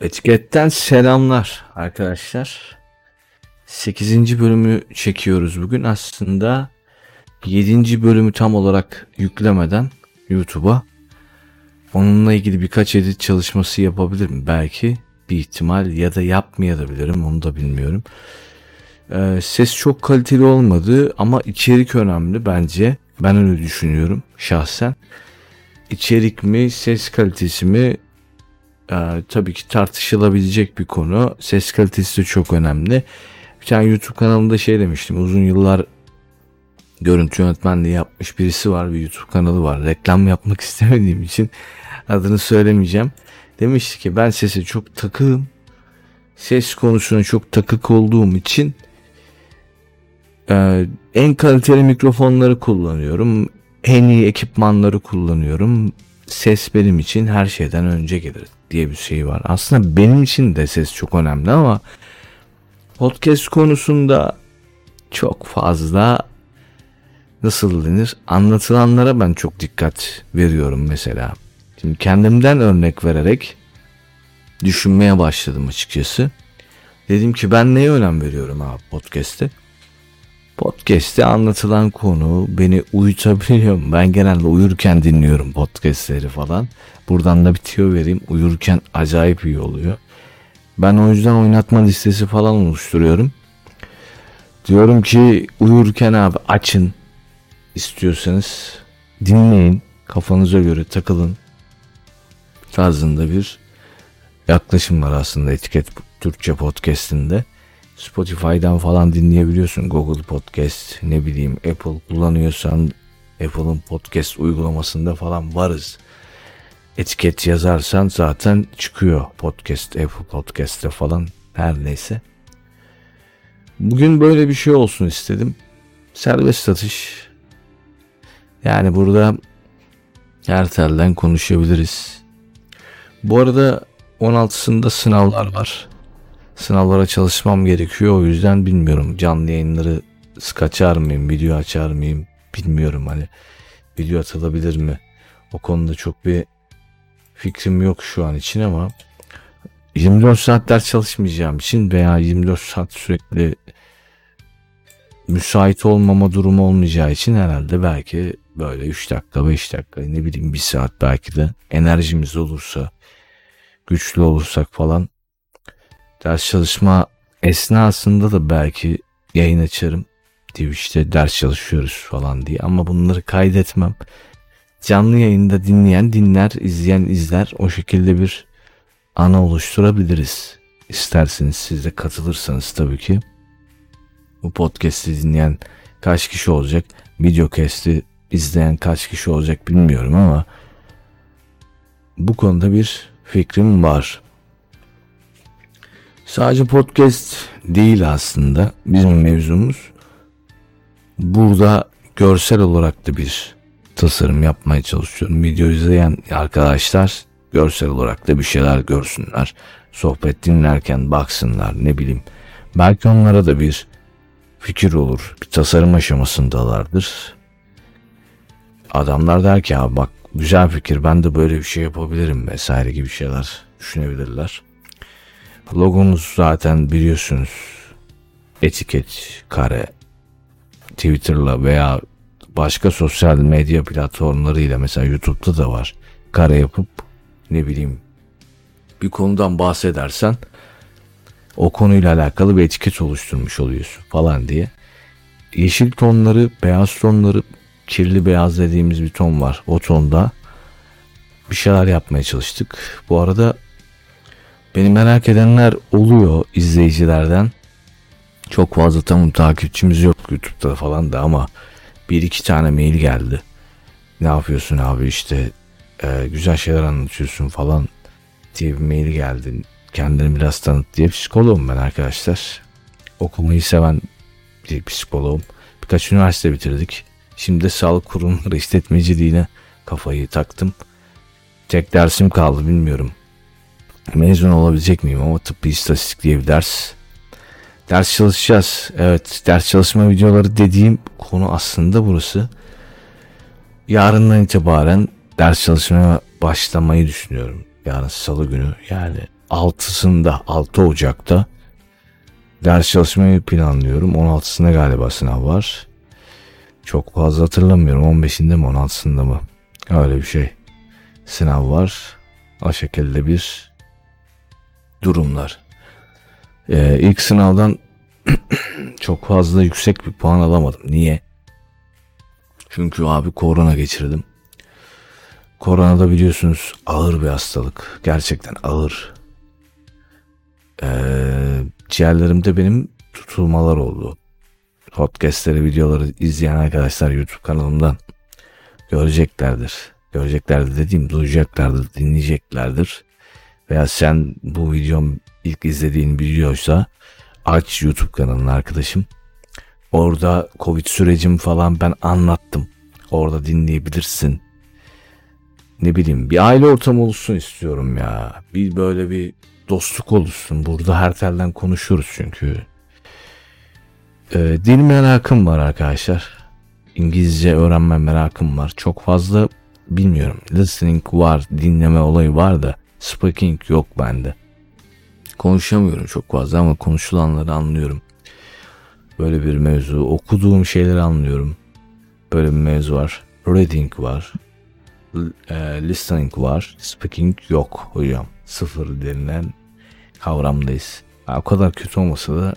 Etiketten selamlar arkadaşlar. 8. bölümü çekiyoruz bugün. Aslında 7. bölümü tam olarak yüklemeden YouTube'a onunla ilgili birkaç edit çalışması yapabilirim. Belki bir ihtimal ya da yapmayabilirim onu da bilmiyorum. Ee, ses çok kaliteli olmadı ama içerik önemli bence. Ben öyle düşünüyorum şahsen. İçerik mi, ses kalitesi mi e, tabii ki tartışılabilecek bir konu. Ses kalitesi de çok önemli. Bir tane YouTube kanalında şey demiştim. Uzun yıllar görüntü yönetmenliği yapmış birisi var. Bir YouTube kanalı var. Reklam yapmak istemediğim için adını söylemeyeceğim. Demişti ki ben sese çok takığım. Ses konusuna çok takık olduğum için e, en kaliteli mikrofonları kullanıyorum. En iyi ekipmanları kullanıyorum. Ses benim için her şeyden önce gelir diye bir şey var. Aslında benim için de ses çok önemli ama podcast konusunda çok fazla nasıl denir anlatılanlara ben çok dikkat veriyorum mesela. Şimdi kendimden örnek vererek düşünmeye başladım açıkçası. Dedim ki ben neye önem veriyorum abi podcast'te? Podcast'te anlatılan konu beni uyutabiliyor mu? Ben genelde uyurken dinliyorum podcast'leri falan. Buradan da bitiyor vereyim. Uyurken acayip iyi oluyor. Ben o yüzden oynatma listesi falan oluşturuyorum. Diyorum ki uyurken abi açın istiyorsanız dinleyin. Kafanıza göre takılın. Tarzında bir yaklaşım var aslında etiket Türkçe podcast'inde. Spotify'dan falan dinleyebiliyorsun. Google Podcast ne bileyim Apple kullanıyorsan Apple'ın podcast uygulamasında falan varız. Etiket yazarsan zaten çıkıyor podcast Apple Podcast'te falan her neyse. Bugün böyle bir şey olsun istedim. Serbest satış. Yani burada her telden konuşabiliriz. Bu arada 16'sında sınavlar var sınavlara çalışmam gerekiyor. O yüzden bilmiyorum canlı yayınları sık mıyım, video açar mıyım bilmiyorum hani video atılabilir mi? O konuda çok bir fikrim yok şu an için ama 24 saat ders çalışmayacağım için veya 24 saat sürekli müsait olmama durumu olmayacağı için herhalde belki böyle 3 dakika 5 dakika ne bileyim 1 saat belki de enerjimiz olursa güçlü olursak falan ders çalışma esnasında da belki yayın açarım. Twitch'te ders çalışıyoruz falan diye ama bunları kaydetmem. Canlı yayında dinleyen dinler, izleyen izler. O şekilde bir ana oluşturabiliriz. İsterseniz siz de katılırsanız tabii ki. Bu podcast'i dinleyen kaç kişi olacak? Videocast'i izleyen kaç kişi olacak bilmiyorum ama bu konuda bir fikrim var. Sadece podcast değil aslında bizim mevzumuz. Burada görsel olarak da bir tasarım yapmaya çalışıyorum. Video izleyen arkadaşlar görsel olarak da bir şeyler görsünler. Sohbet dinlerken baksınlar ne bileyim. Belki onlara da bir fikir olur. Bir tasarım aşamasındalardır. Adamlar der ki abi bak güzel fikir ben de böyle bir şey yapabilirim vesaire gibi şeyler düşünebilirler. Logomuz zaten biliyorsunuz etiket, kare, Twitter'la veya başka sosyal medya platformlarıyla mesela YouTube'da da var. Kare yapıp ne bileyim bir konudan bahsedersen o konuyla alakalı bir etiket oluşturmuş oluyorsun falan diye. Yeşil tonları, beyaz tonları, kirli beyaz dediğimiz bir ton var. O tonda bir şeyler yapmaya çalıştık. Bu arada Beni merak edenler oluyor izleyicilerden. Çok fazla tam takipçimiz yok YouTube'da falan da ama bir iki tane mail geldi. Ne yapıyorsun abi işte e, güzel şeyler anlatıyorsun falan diye bir mail geldi. Kendini biraz tanıt diye psikoloğum ben arkadaşlar. Okumayı seven bir psikoloğum. Birkaç üniversite bitirdik. Şimdi de sağlık kurumları işletmeciliğine kafayı taktım. Tek dersim kaldı bilmiyorum mezun olabilecek miyim ama tıbbi istatistik diye bir ders. Ders çalışacağız. Evet ders çalışma videoları dediğim konu aslında burası. Yarından itibaren ders çalışmaya başlamayı düşünüyorum. Yarın salı günü yani 6'sında 6 Ocak'ta ders çalışmayı planlıyorum. 16'sında galiba sınav var. Çok fazla hatırlamıyorum. 15'inde mi 16'sında mı? Öyle bir şey. Sınav var. O şekilde bir durumlar. Ee, ilk sınavdan çok fazla yüksek bir puan alamadım. Niye? Çünkü abi korona geçirdim. Korona da biliyorsunuz ağır bir hastalık. Gerçekten ağır. Ee, ciğerlerimde benim tutulmalar oldu. Podcastleri, videoları izleyen arkadaşlar YouTube kanalımdan göreceklerdir. Göreceklerdir dediğim duyacaklardır, dinleyeceklerdir. Veya sen bu videom ilk izlediğin videoysa aç YouTube kanalını arkadaşım. Orada Covid sürecim falan ben anlattım. Orada dinleyebilirsin. Ne bileyim bir aile ortamı olsun istiyorum ya. Bir böyle bir dostluk oluşsun. Burada her telden konuşuyoruz çünkü. Ee, dil merakım var arkadaşlar. İngilizce öğrenme merakım var. Çok fazla bilmiyorum. Listening var, dinleme olayı var da speaking yok bende. Konuşamıyorum çok fazla ama konuşulanları anlıyorum. Böyle bir mevzu. Okuduğum şeyleri anlıyorum. Böyle bir mevzu var. Reading var. E, listening var. Speaking yok hocam. Sıfır denilen kavramdayız. O kadar kötü olmasa da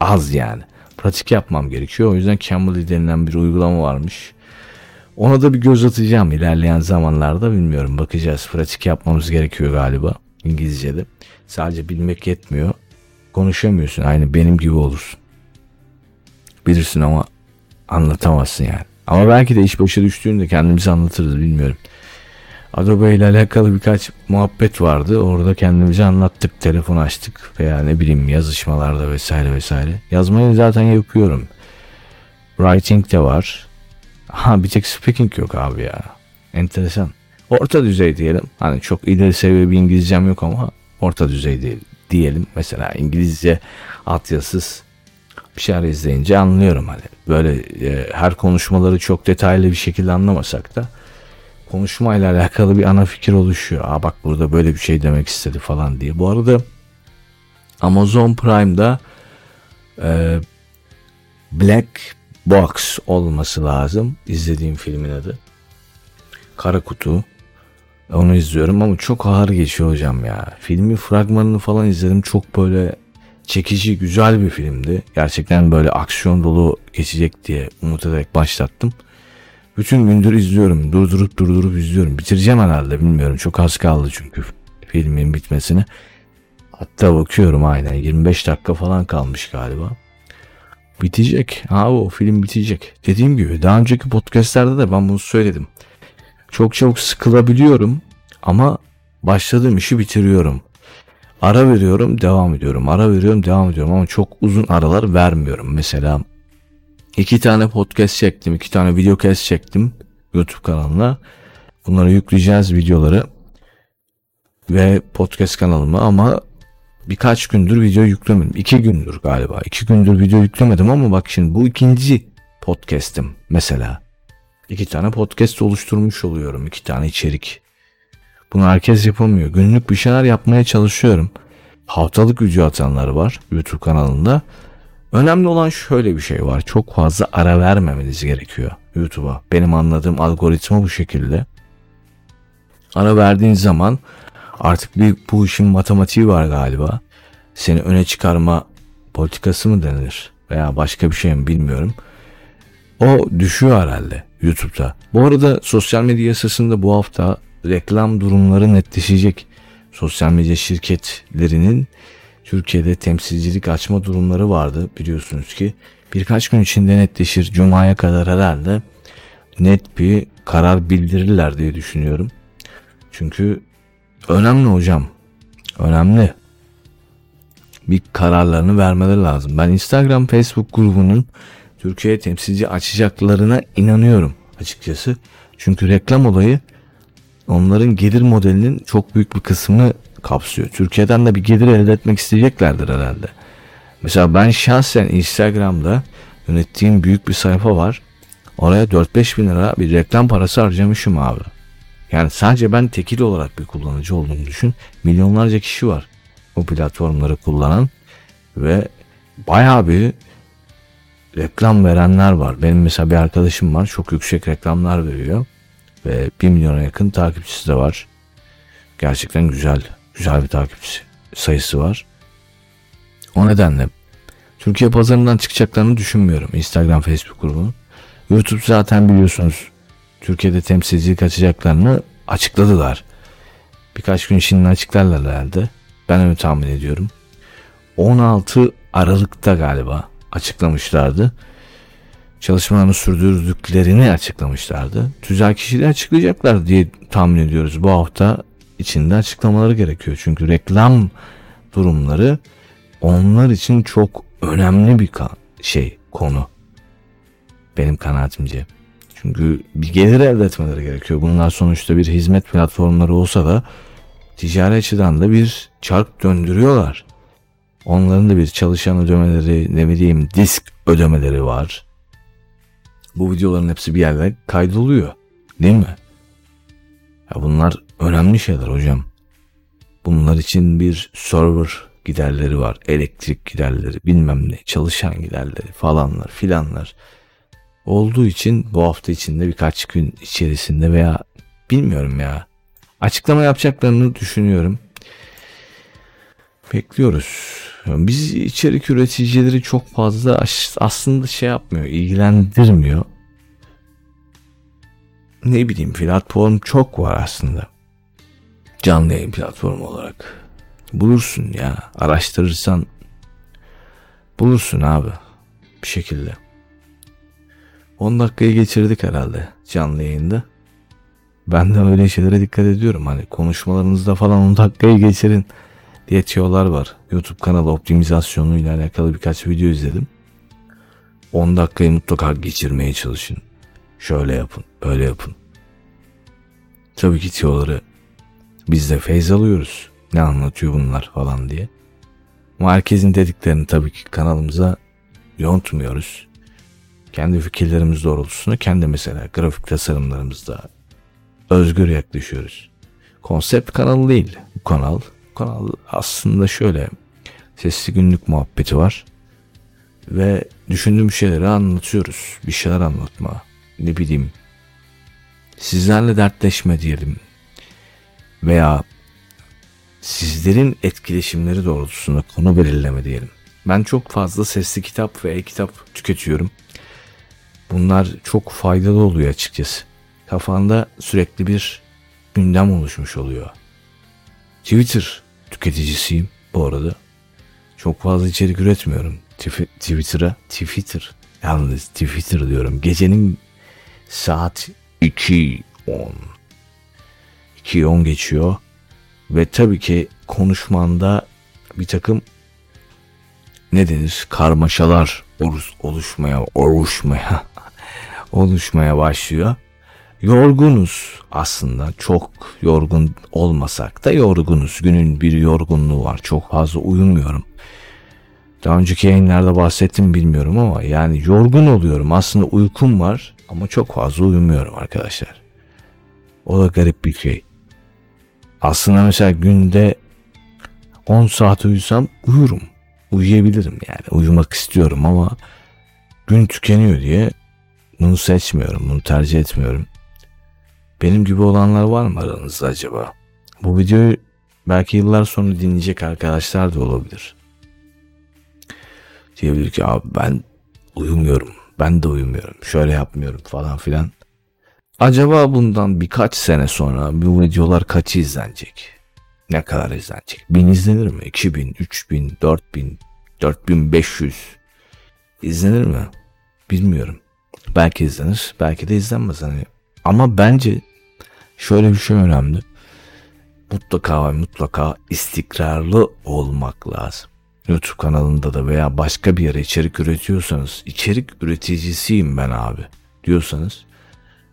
az yani. Pratik yapmam gerekiyor. O yüzden Cambly denilen bir uygulama varmış. Ona da bir göz atacağım ilerleyen zamanlarda bilmiyorum bakacağız. Pratik yapmamız gerekiyor galiba İngilizce'de. Sadece bilmek yetmiyor. Konuşamıyorsun aynı benim gibi olursun. Bilirsin ama anlatamazsın yani. Ama belki de iş başa düştüğünde kendimizi anlatırız bilmiyorum. Adobe ile alakalı birkaç muhabbet vardı. Orada kendimizi anlattık, telefon açtık veya ne bileyim yazışmalarda vesaire vesaire. Yazmayı zaten yapıyorum. Writing de var. Ha bir tek speaking yok abi ya. Enteresan. Orta düzey diyelim. Hani çok ileri seviye bir İngilizcem yok ama orta düzey diyelim. Mesela İngilizce altyazısız bir şeyler izleyince anlıyorum hani. Böyle e, her konuşmaları çok detaylı bir şekilde anlamasak da konuşmayla alakalı bir ana fikir oluşuyor. Aa bak burada böyle bir şey demek istedi falan diye. Bu arada Amazon Prime'da e, Black Box olması lazım. İzlediğim filmin adı. Kara Kutu. Onu izliyorum ama çok ağır geçiyor hocam ya. Filmin fragmanını falan izledim. Çok böyle çekici, güzel bir filmdi. Gerçekten böyle aksiyon dolu geçecek diye umut ederek başlattım. Bütün gündür izliyorum. Durdurup durdurup izliyorum. Bitireceğim herhalde bilmiyorum. Çok az kaldı çünkü filmin bitmesine. Hatta bakıyorum aynen 25 dakika falan kalmış galiba. Bitecek. Ha o film bitecek. Dediğim gibi daha önceki podcastlerde de ben bunu söyledim. Çok çabuk sıkılabiliyorum ama başladığım işi bitiriyorum. Ara veriyorum, devam ediyorum. Ara veriyorum, devam ediyorum ama çok uzun aralar vermiyorum. Mesela iki tane podcast çektim, iki tane video kes çektim YouTube kanalına. Bunları yükleyeceğiz videoları ve podcast kanalıma ama birkaç gündür video yüklemedim. İki gündür galiba. İki gündür video yüklemedim ama bak şimdi bu ikinci podcast'im mesela. İki tane podcast oluşturmuş oluyorum. iki tane içerik. Bunu herkes yapamıyor. Günlük bir şeyler yapmaya çalışıyorum. Haftalık video atanlar var YouTube kanalında. Önemli olan şöyle bir şey var. Çok fazla ara vermemeniz gerekiyor YouTube'a. Benim anladığım algoritma bu şekilde. Ara verdiğin zaman artık bir bu işin matematiği var galiba. Seni öne çıkarma politikası mı denilir veya başka bir şey mi bilmiyorum. O düşüyor herhalde YouTube'da. Bu arada sosyal medya yasasında bu hafta reklam durumları netleşecek. Sosyal medya şirketlerinin Türkiye'de temsilcilik açma durumları vardı biliyorsunuz ki. Birkaç gün içinde netleşir. Cuma'ya kadar herhalde net bir karar bildirirler diye düşünüyorum. Çünkü önemli hocam. Önemli. Bir kararlarını vermeleri lazım. Ben Instagram, Facebook grubunun Türkiye'ye temsilci açacaklarına inanıyorum açıkçası. Çünkü reklam olayı onların gelir modelinin çok büyük bir kısmını kapsıyor. Türkiye'den de bir gelir elde etmek isteyeceklerdir herhalde. Mesela ben şahsen Instagram'da yönettiğim büyük bir sayfa var. Oraya 4-5 bin lira bir reklam parası harcamışım abi. Yani sadece ben tekil olarak bir kullanıcı olduğumu düşün. Milyonlarca kişi var. bu platformları kullanan ve bayağı bir reklam verenler var. Benim mesela bir arkadaşım var çok yüksek reklamlar veriyor ve 1 milyona yakın takipçisi de var. Gerçekten güzel, güzel bir takipçi sayısı var. O nedenle Türkiye pazarından çıkacaklarını düşünmüyorum Instagram, Facebook grubunun. YouTube zaten biliyorsunuz Türkiye'de temsilcilik açacaklarını açıkladılar. Birkaç gün şimdi açıklarlar herhalde. Ben öyle tahmin ediyorum. 16 Aralık'ta galiba açıklamışlardı. Çalışmalarını sürdürdüklerini açıklamışlardı. Tüzel kişileri açıklayacaklar diye tahmin ediyoruz. Bu hafta içinde açıklamaları gerekiyor. Çünkü reklam durumları onlar için çok önemli bir şey konu. Benim kanaatimce. Çünkü bir gelir elde etmeleri gerekiyor. Bunlar sonuçta bir hizmet platformları olsa da ticari açıdan da bir çark döndürüyorlar. Onların da bir çalışan ödemeleri, ne bileyim disk ödemeleri var. Bu videoların hepsi bir yerde kaydoluyor. Değil mi? Ya bunlar önemli şeyler hocam. Bunlar için bir server giderleri var. Elektrik giderleri, bilmem ne, çalışan giderleri falanlar filanlar. Olduğu için bu hafta içinde birkaç gün içerisinde veya bilmiyorum ya açıklama yapacaklarını düşünüyorum. Bekliyoruz. Biz içerik üreticileri çok fazla aslında şey yapmıyor, ilgilendirmiyor. Ne bileyim platform çok var aslında. Canlı yayın platformu olarak. Bulursun ya. Araştırırsan bulursun abi. Bir şekilde. 10 dakikayı geçirdik herhalde canlı yayında. Ben de öyle şeylere dikkat ediyorum. Hani konuşmalarınızda falan 10 dakikayı geçirin diye tiyolar var. YouTube kanalı optimizasyonu ile alakalı birkaç video izledim. 10 dakikayı mutlaka geçirmeye çalışın. Şöyle yapın, böyle yapın. Tabii ki tiyoları biz de feyz alıyoruz. Ne anlatıyor bunlar falan diye. Ama herkesin dediklerini tabii ki kanalımıza yontmuyoruz. Kendi fikirlerimiz doğrultusunda kendi mesela grafik tasarımlarımızda özgür yaklaşıyoruz. Konsept kanalı değil bu kanal. Bu kanal aslında şöyle sesli günlük muhabbeti var. Ve düşündüğüm şeyleri anlatıyoruz. Bir şeyler anlatma. Ne bileyim. Sizlerle dertleşme diyelim. Veya sizlerin etkileşimleri doğrultusunda konu belirleme diyelim. Ben çok fazla sesli kitap ve e-kitap tüketiyorum. Bunlar çok faydalı oluyor açıkçası. Kafanda sürekli bir gündem oluşmuş oluyor. Twitter tüketicisiyim bu arada. Çok fazla içerik üretmiyorum. Twitter'a, Twitter, yalnız Twitter diyorum. Gecenin saat 2.10. 2.10 geçiyor. Ve tabii ki konuşmanda bir takım ne denir karmaşalar oluşmaya, oluşmaya, oluşmaya başlıyor. Yorgunuz aslında çok yorgun olmasak da yorgunuz. Günün bir yorgunluğu var. Çok fazla uyumuyorum. Daha önceki yayınlarda bahsettim bilmiyorum ama yani yorgun oluyorum. Aslında uykum var ama çok fazla uyumuyorum arkadaşlar. O da garip bir şey. Aslında mesela günde 10 saat uyusam uyurum. Uyuyabilirim yani. Uyumak istiyorum ama gün tükeniyor diye bunu seçmiyorum. Bunu tercih etmiyorum. Benim gibi olanlar var mı aranızda acaba? Bu videoyu belki yıllar sonra dinleyecek arkadaşlar da olabilir. Diyebilir ki abi ben uyumuyorum. Ben de uyumuyorum. Şöyle yapmıyorum falan filan. Acaba bundan birkaç sene sonra bu videolar kaçı izlenecek? Ne kadar izlenecek? Bin izlenir mi? 2000, 3000, 4000, 4500 izlenir mi? Bilmiyorum. Belki izlenir, belki de izlenmez. Hani. Ama bence şöyle bir şey önemli. Mutlaka ve mutlaka istikrarlı olmak lazım. YouTube kanalında da veya başka bir yere içerik üretiyorsanız, içerik üreticisiyim ben abi diyorsanız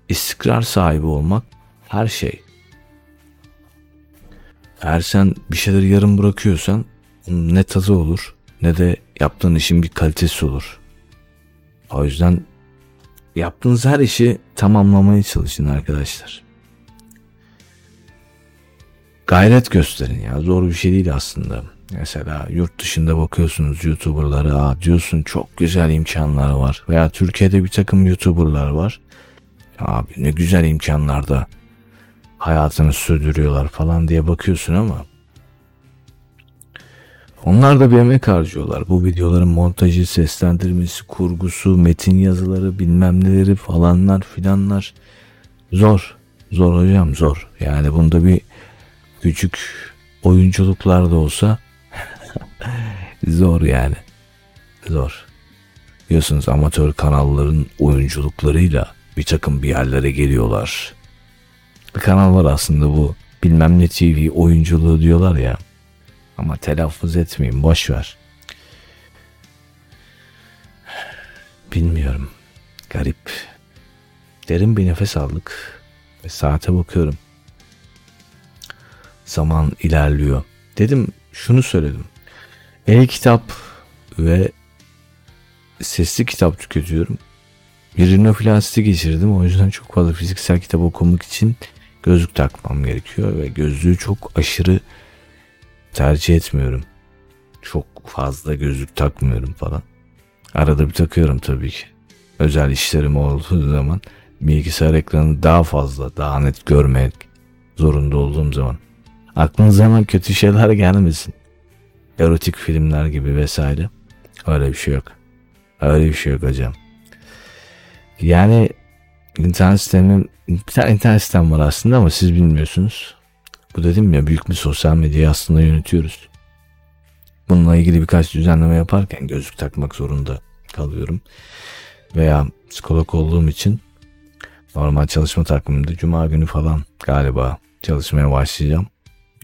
istikrar sahibi olmak her şey. Eğer sen bir şeyleri yarım bırakıyorsan ne tadı olur ne de yaptığın işin bir kalitesi olur. O yüzden yaptığınız her işi tamamlamaya çalışın arkadaşlar. Gayret gösterin ya zor bir şey değil aslında. Mesela yurt dışında bakıyorsunuz YouTuber'lara diyorsun çok güzel imkanlar var. Veya Türkiye'de bir takım YouTuber'lar var. Abi ne güzel imkanlarda hayatını sürdürüyorlar falan diye bakıyorsun ama onlar da bir emek harcıyorlar. Bu videoların montajı, seslendirmesi, kurgusu, metin yazıları, bilmem neleri falanlar filanlar. Zor. Zor hocam zor. Yani bunda bir küçük oyunculuklar da olsa zor yani. Zor. Biliyorsunuz amatör kanalların oyunculuklarıyla bir takım bir yerlere geliyorlar. Bir kanal var aslında bu bilmem ne TV oyunculuğu diyorlar ya. Ama telaffuz etmeyeyim boş ver. Bilmiyorum. Garip. Derin bir nefes aldık ve saate bakıyorum. Zaman ilerliyor. Dedim şunu söyledim. E-kitap ve sesli kitap tüketiyorum. Bir rinoplasti geçirdim. O yüzden çok fazla fiziksel kitap okumak için gözlük takmam gerekiyor ve gözlüğü çok aşırı tercih etmiyorum. Çok fazla gözlük takmıyorum falan. Arada bir takıyorum tabii ki. Özel işlerim olduğu zaman bilgisayar ekranını daha fazla, daha net görmek zorunda olduğum zaman. Aklınıza hemen kötü şeyler gelmesin. Erotik filmler gibi vesaire. Öyle bir şey yok. Öyle bir şey yok hocam. Yani internet sistemim, internet sistem var aslında ama siz bilmiyorsunuz. Bu dedim ya büyük bir sosyal medyayı aslında yönetiyoruz. Bununla ilgili birkaç düzenleme yaparken gözlük takmak zorunda kalıyorum. Veya psikolog olduğum için normal çalışma takviminde cuma günü falan galiba çalışmaya başlayacağım.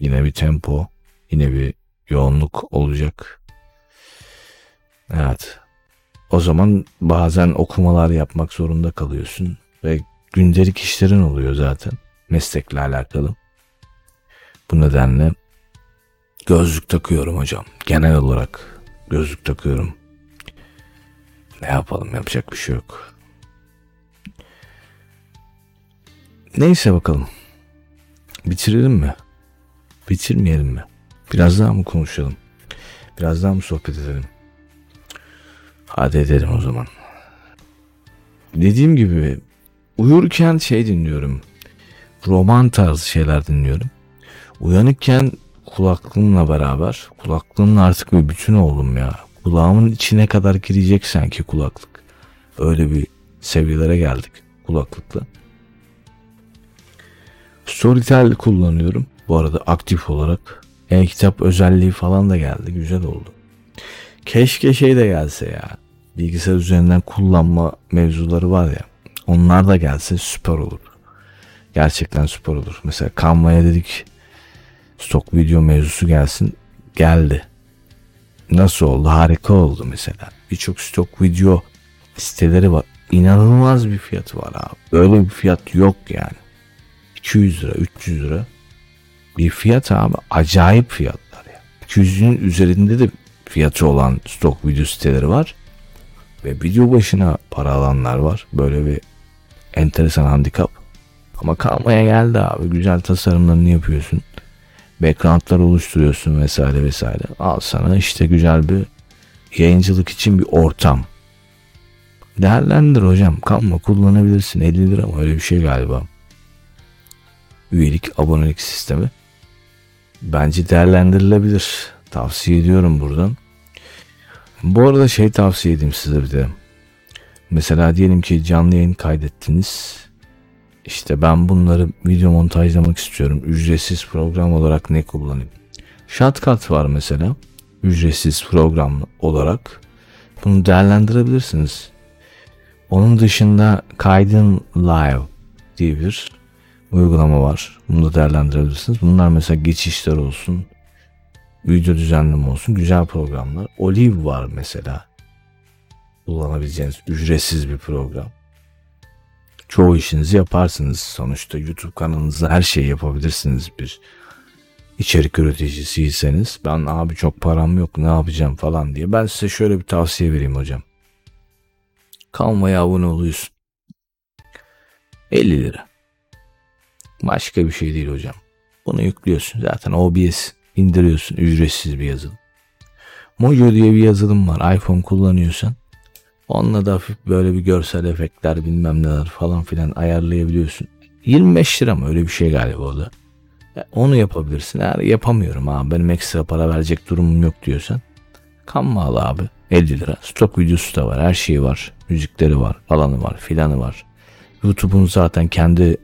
Yine bir tempo, yine bir yoğunluk olacak. Evet. O zaman bazen okumalar yapmak zorunda kalıyorsun ve gündelik işlerin oluyor zaten meslekle alakalı. Bu nedenle gözlük takıyorum hocam. Genel olarak gözlük takıyorum. Ne yapalım yapacak bir şey yok. Neyse bakalım. Bitirelim mi? Bitirmeyelim mi? Biraz daha mı konuşalım? Biraz daha mı sohbet edelim? Hadi edelim o zaman. Dediğim gibi uyurken şey dinliyorum. Roman tarzı şeyler dinliyorum. Uyanıkken kulaklığımla beraber kulaklığımla artık bir bütün oldum ya. Kulağımın içine kadar girecek sanki kulaklık. Öyle bir seviyelere geldik kulaklıkla. Storytel kullanıyorum. Bu arada aktif olarak. E-kitap özelliği falan da geldi. Güzel oldu. Keşke şey de gelse ya. Bilgisayar üzerinden kullanma mevzuları var ya. Onlar da gelse süper olur. Gerçekten süper olur. Mesela Canva'ya dedik stok video mevzusu gelsin. Geldi. Nasıl oldu? Harika oldu mesela. Birçok stok video siteleri var. İnanılmaz bir fiyatı var abi. Böyle bir fiyat yok yani. 200 lira, 300 lira. Bir fiyat abi acayip fiyatlar ya. 200'ün üzerinde de fiyatı olan stok video siteleri var. Ve video başına para alanlar var. Böyle bir enteresan handikap. Ama kalmaya geldi abi. Güzel tasarımlarını yapıyorsun backgroundlar oluşturuyorsun vesaire vesaire. Al sana işte güzel bir yayıncılık için bir ortam. Değerlendir hocam. Kanma kullanabilirsin. 50 lira mı öyle bir şey galiba. Üyelik, abonelik sistemi. Bence değerlendirilebilir. Tavsiye ediyorum buradan. Bu arada şey tavsiye edeyim size bir de. Mesela diyelim ki canlı yayın kaydettiniz işte ben bunları video montajlamak istiyorum. Ücretsiz program olarak ne kullanayım? Shotcut var mesela. Ücretsiz program olarak. Bunu değerlendirebilirsiniz. Onun dışında Kaydın Live diye bir uygulama var. Bunu da değerlendirebilirsiniz. Bunlar mesela geçişler olsun. Video düzenleme olsun. Güzel programlar. Olive var mesela. Kullanabileceğiniz ücretsiz bir program çoğu işinizi yaparsınız. Sonuçta YouTube kanalınızda her şeyi yapabilirsiniz bir içerik üreticisiyseniz. Ben abi çok param yok ne yapacağım falan diye. Ben size şöyle bir tavsiye vereyim hocam. Canva'ya abone oluyorsun. 50 lira. Başka bir şey değil hocam. Bunu yüklüyorsun zaten OBS indiriyorsun. Ücretsiz bir yazılım. Mojo diye bir yazılım var. iPhone kullanıyorsan onunla da hafif böyle bir görsel efektler bilmem neler falan filan ayarlayabiliyorsun. 25 lira mı öyle bir şey galiba o da. Onu yapabilirsin. Eğer yapamıyorum abi benim ekstra para verecek durumum yok diyorsan. Kanma al abi 50 lira. Stok videosu da var her şeyi var. Müzikleri var falanı var filanı var. YouTube'un zaten kendi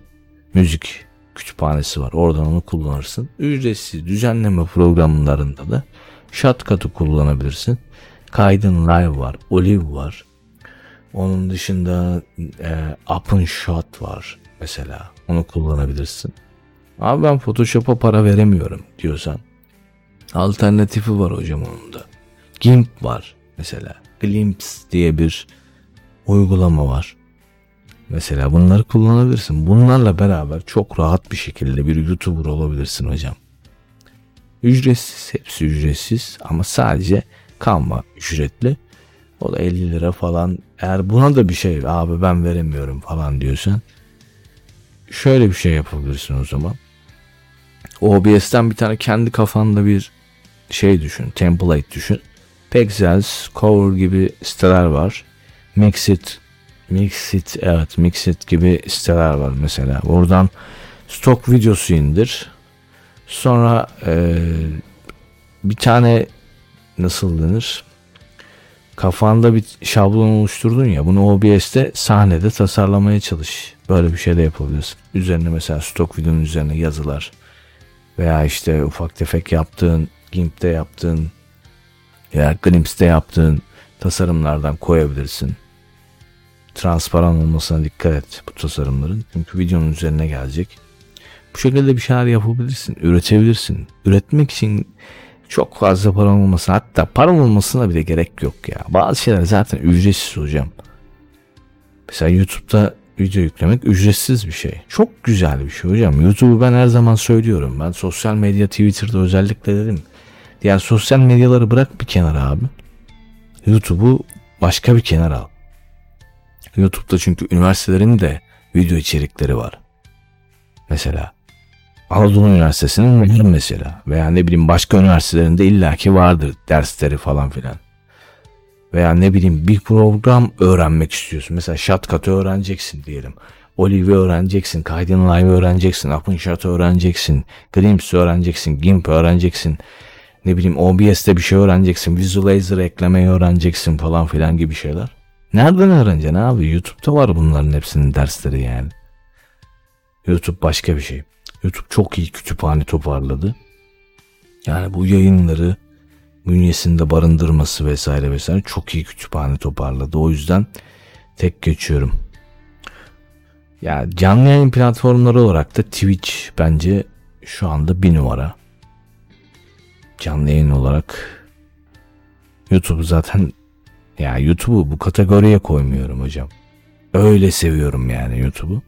müzik kütüphanesi var. Oradan onu kullanırsın. Ücretsiz düzenleme programlarında da Shotcut'ı kullanabilirsin. Kaydın Live var. Olive var. Onun dışında e, Open Shot var mesela. Onu kullanabilirsin. Abi ben Photoshop'a para veremiyorum diyorsan. Alternatifi var hocam onun da. GIMP var mesela. Glimpse diye bir uygulama var. Mesela bunları kullanabilirsin. Bunlarla beraber çok rahat bir şekilde bir YouTuber olabilirsin hocam. Ücretsiz, hepsi ücretsiz ama sadece kanma ücretli. O da 50 lira falan. Eğer buna da bir şey abi ben veremiyorum falan diyorsan şöyle bir şey yapabilirsin o zaman. OBS'ten bir tane kendi kafanda bir şey düşün, template düşün. Pexels, Cover gibi siteler var. Mixit, Mixit, evet Mixit gibi siteler var mesela. Oradan stok videosu indir. Sonra e, bir tane nasıl denir? Kafanda bir şablon oluşturdun ya bunu OBS'te sahnede tasarlamaya çalış. Böyle bir şey de yapabilirsin. Üzerine mesela stok videonun üzerine yazılar veya işte ufak tefek yaptığın, GIMP'te yaptığın veya Glimpse'de yaptığın tasarımlardan koyabilirsin. Transparan olmasına dikkat et bu tasarımların. Çünkü videonun üzerine gelecek. Bu şekilde bir şeyler yapabilirsin, üretebilirsin. Üretmek için çok fazla paran olması hatta paran olmasına bile gerek yok ya. Bazı şeyler zaten ücretsiz hocam. Mesela YouTube'da video yüklemek ücretsiz bir şey. Çok güzel bir şey hocam. YouTube'u ben her zaman söylüyorum. Ben sosyal medya Twitter'da özellikle dedim. Diğer sosyal medyaları bırak bir kenara abi. YouTube'u başka bir kenara al. YouTube'da çünkü üniversitelerin de video içerikleri var. Mesela Anadolu Üniversitesi'nin var mesela. Veya ne bileyim başka üniversitelerinde illaki vardır dersleri falan filan. Veya ne bileyim bir program öğrenmek istiyorsun. Mesela Shotcut'ı öğreneceksin diyelim. Olive'i öğreneceksin. Kayden Live öğreneceksin. OpenShot'ı öğreneceksin. Glimpse'ı öğreneceksin. GIMP öğreneceksin. Ne bileyim OBS'te bir şey öğreneceksin. Visualizer eklemeyi öğreneceksin falan filan gibi şeyler. Nereden öğreneceksin abi? YouTube'da var bunların hepsinin dersleri yani. YouTube başka bir şey. YouTube çok iyi kütüphane toparladı. Yani bu yayınları bünyesinde barındırması vesaire vesaire çok iyi kütüphane toparladı. O yüzden tek geçiyorum. Ya canlı yayın platformları olarak da Twitch bence şu anda bir numara. Canlı yayın olarak YouTube zaten ya YouTube'u bu kategoriye koymuyorum hocam. Öyle seviyorum yani YouTube'u.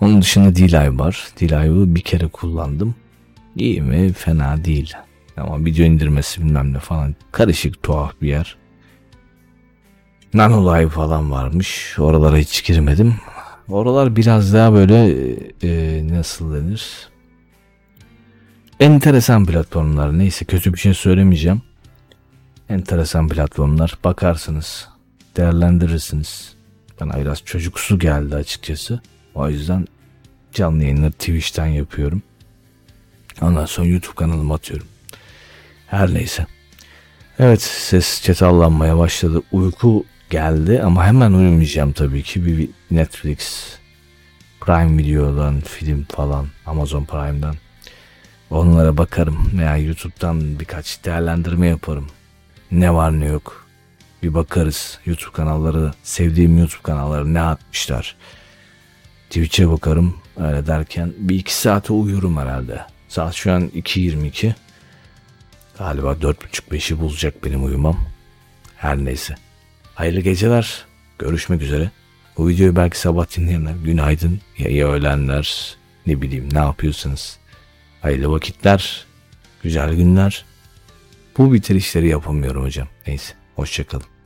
Onun dışında D-Live var. D-Live'ı bir kere kullandım. İyi mi? Fena değil. Ama video indirmesi bilmem ne falan. Karışık tuhaf bir yer. Nano Live falan varmış. Oralara hiç girmedim. Oralar biraz daha böyle e, nasıl denir? Enteresan platformlar. Neyse kötü bir şey söylemeyeceğim. Enteresan platformlar. Bakarsınız. Değerlendirirsiniz. Bana biraz çocuksu geldi açıkçası. O yüzden canlı yayınları Twitch'ten yapıyorum. Ondan sonra YouTube kanalıma atıyorum. Her neyse. Evet ses çatallanmaya başladı. Uyku geldi ama hemen uyumayacağım tabii ki. Bir Netflix, Prime Video'dan film falan, Amazon Prime'dan onlara bakarım veya YouTube'dan birkaç değerlendirme yaparım. Ne var ne yok bir bakarız. YouTube kanalları, sevdiğim YouTube kanalları ne atmışlar. Twitch'e bakarım öyle derken bir iki saate uyurum herhalde. Saat şu an 2.22. Galiba 4.30-5'i bulacak benim uyumam. Her neyse. Hayırlı geceler. Görüşmek üzere. Bu videoyu belki sabah dinleyenler günaydın ya, ya öğlenler ne bileyim ne yapıyorsunuz. Hayırlı vakitler, güzel günler. Bu bitirişleri yapamıyorum hocam. Neyse hoşçakalın.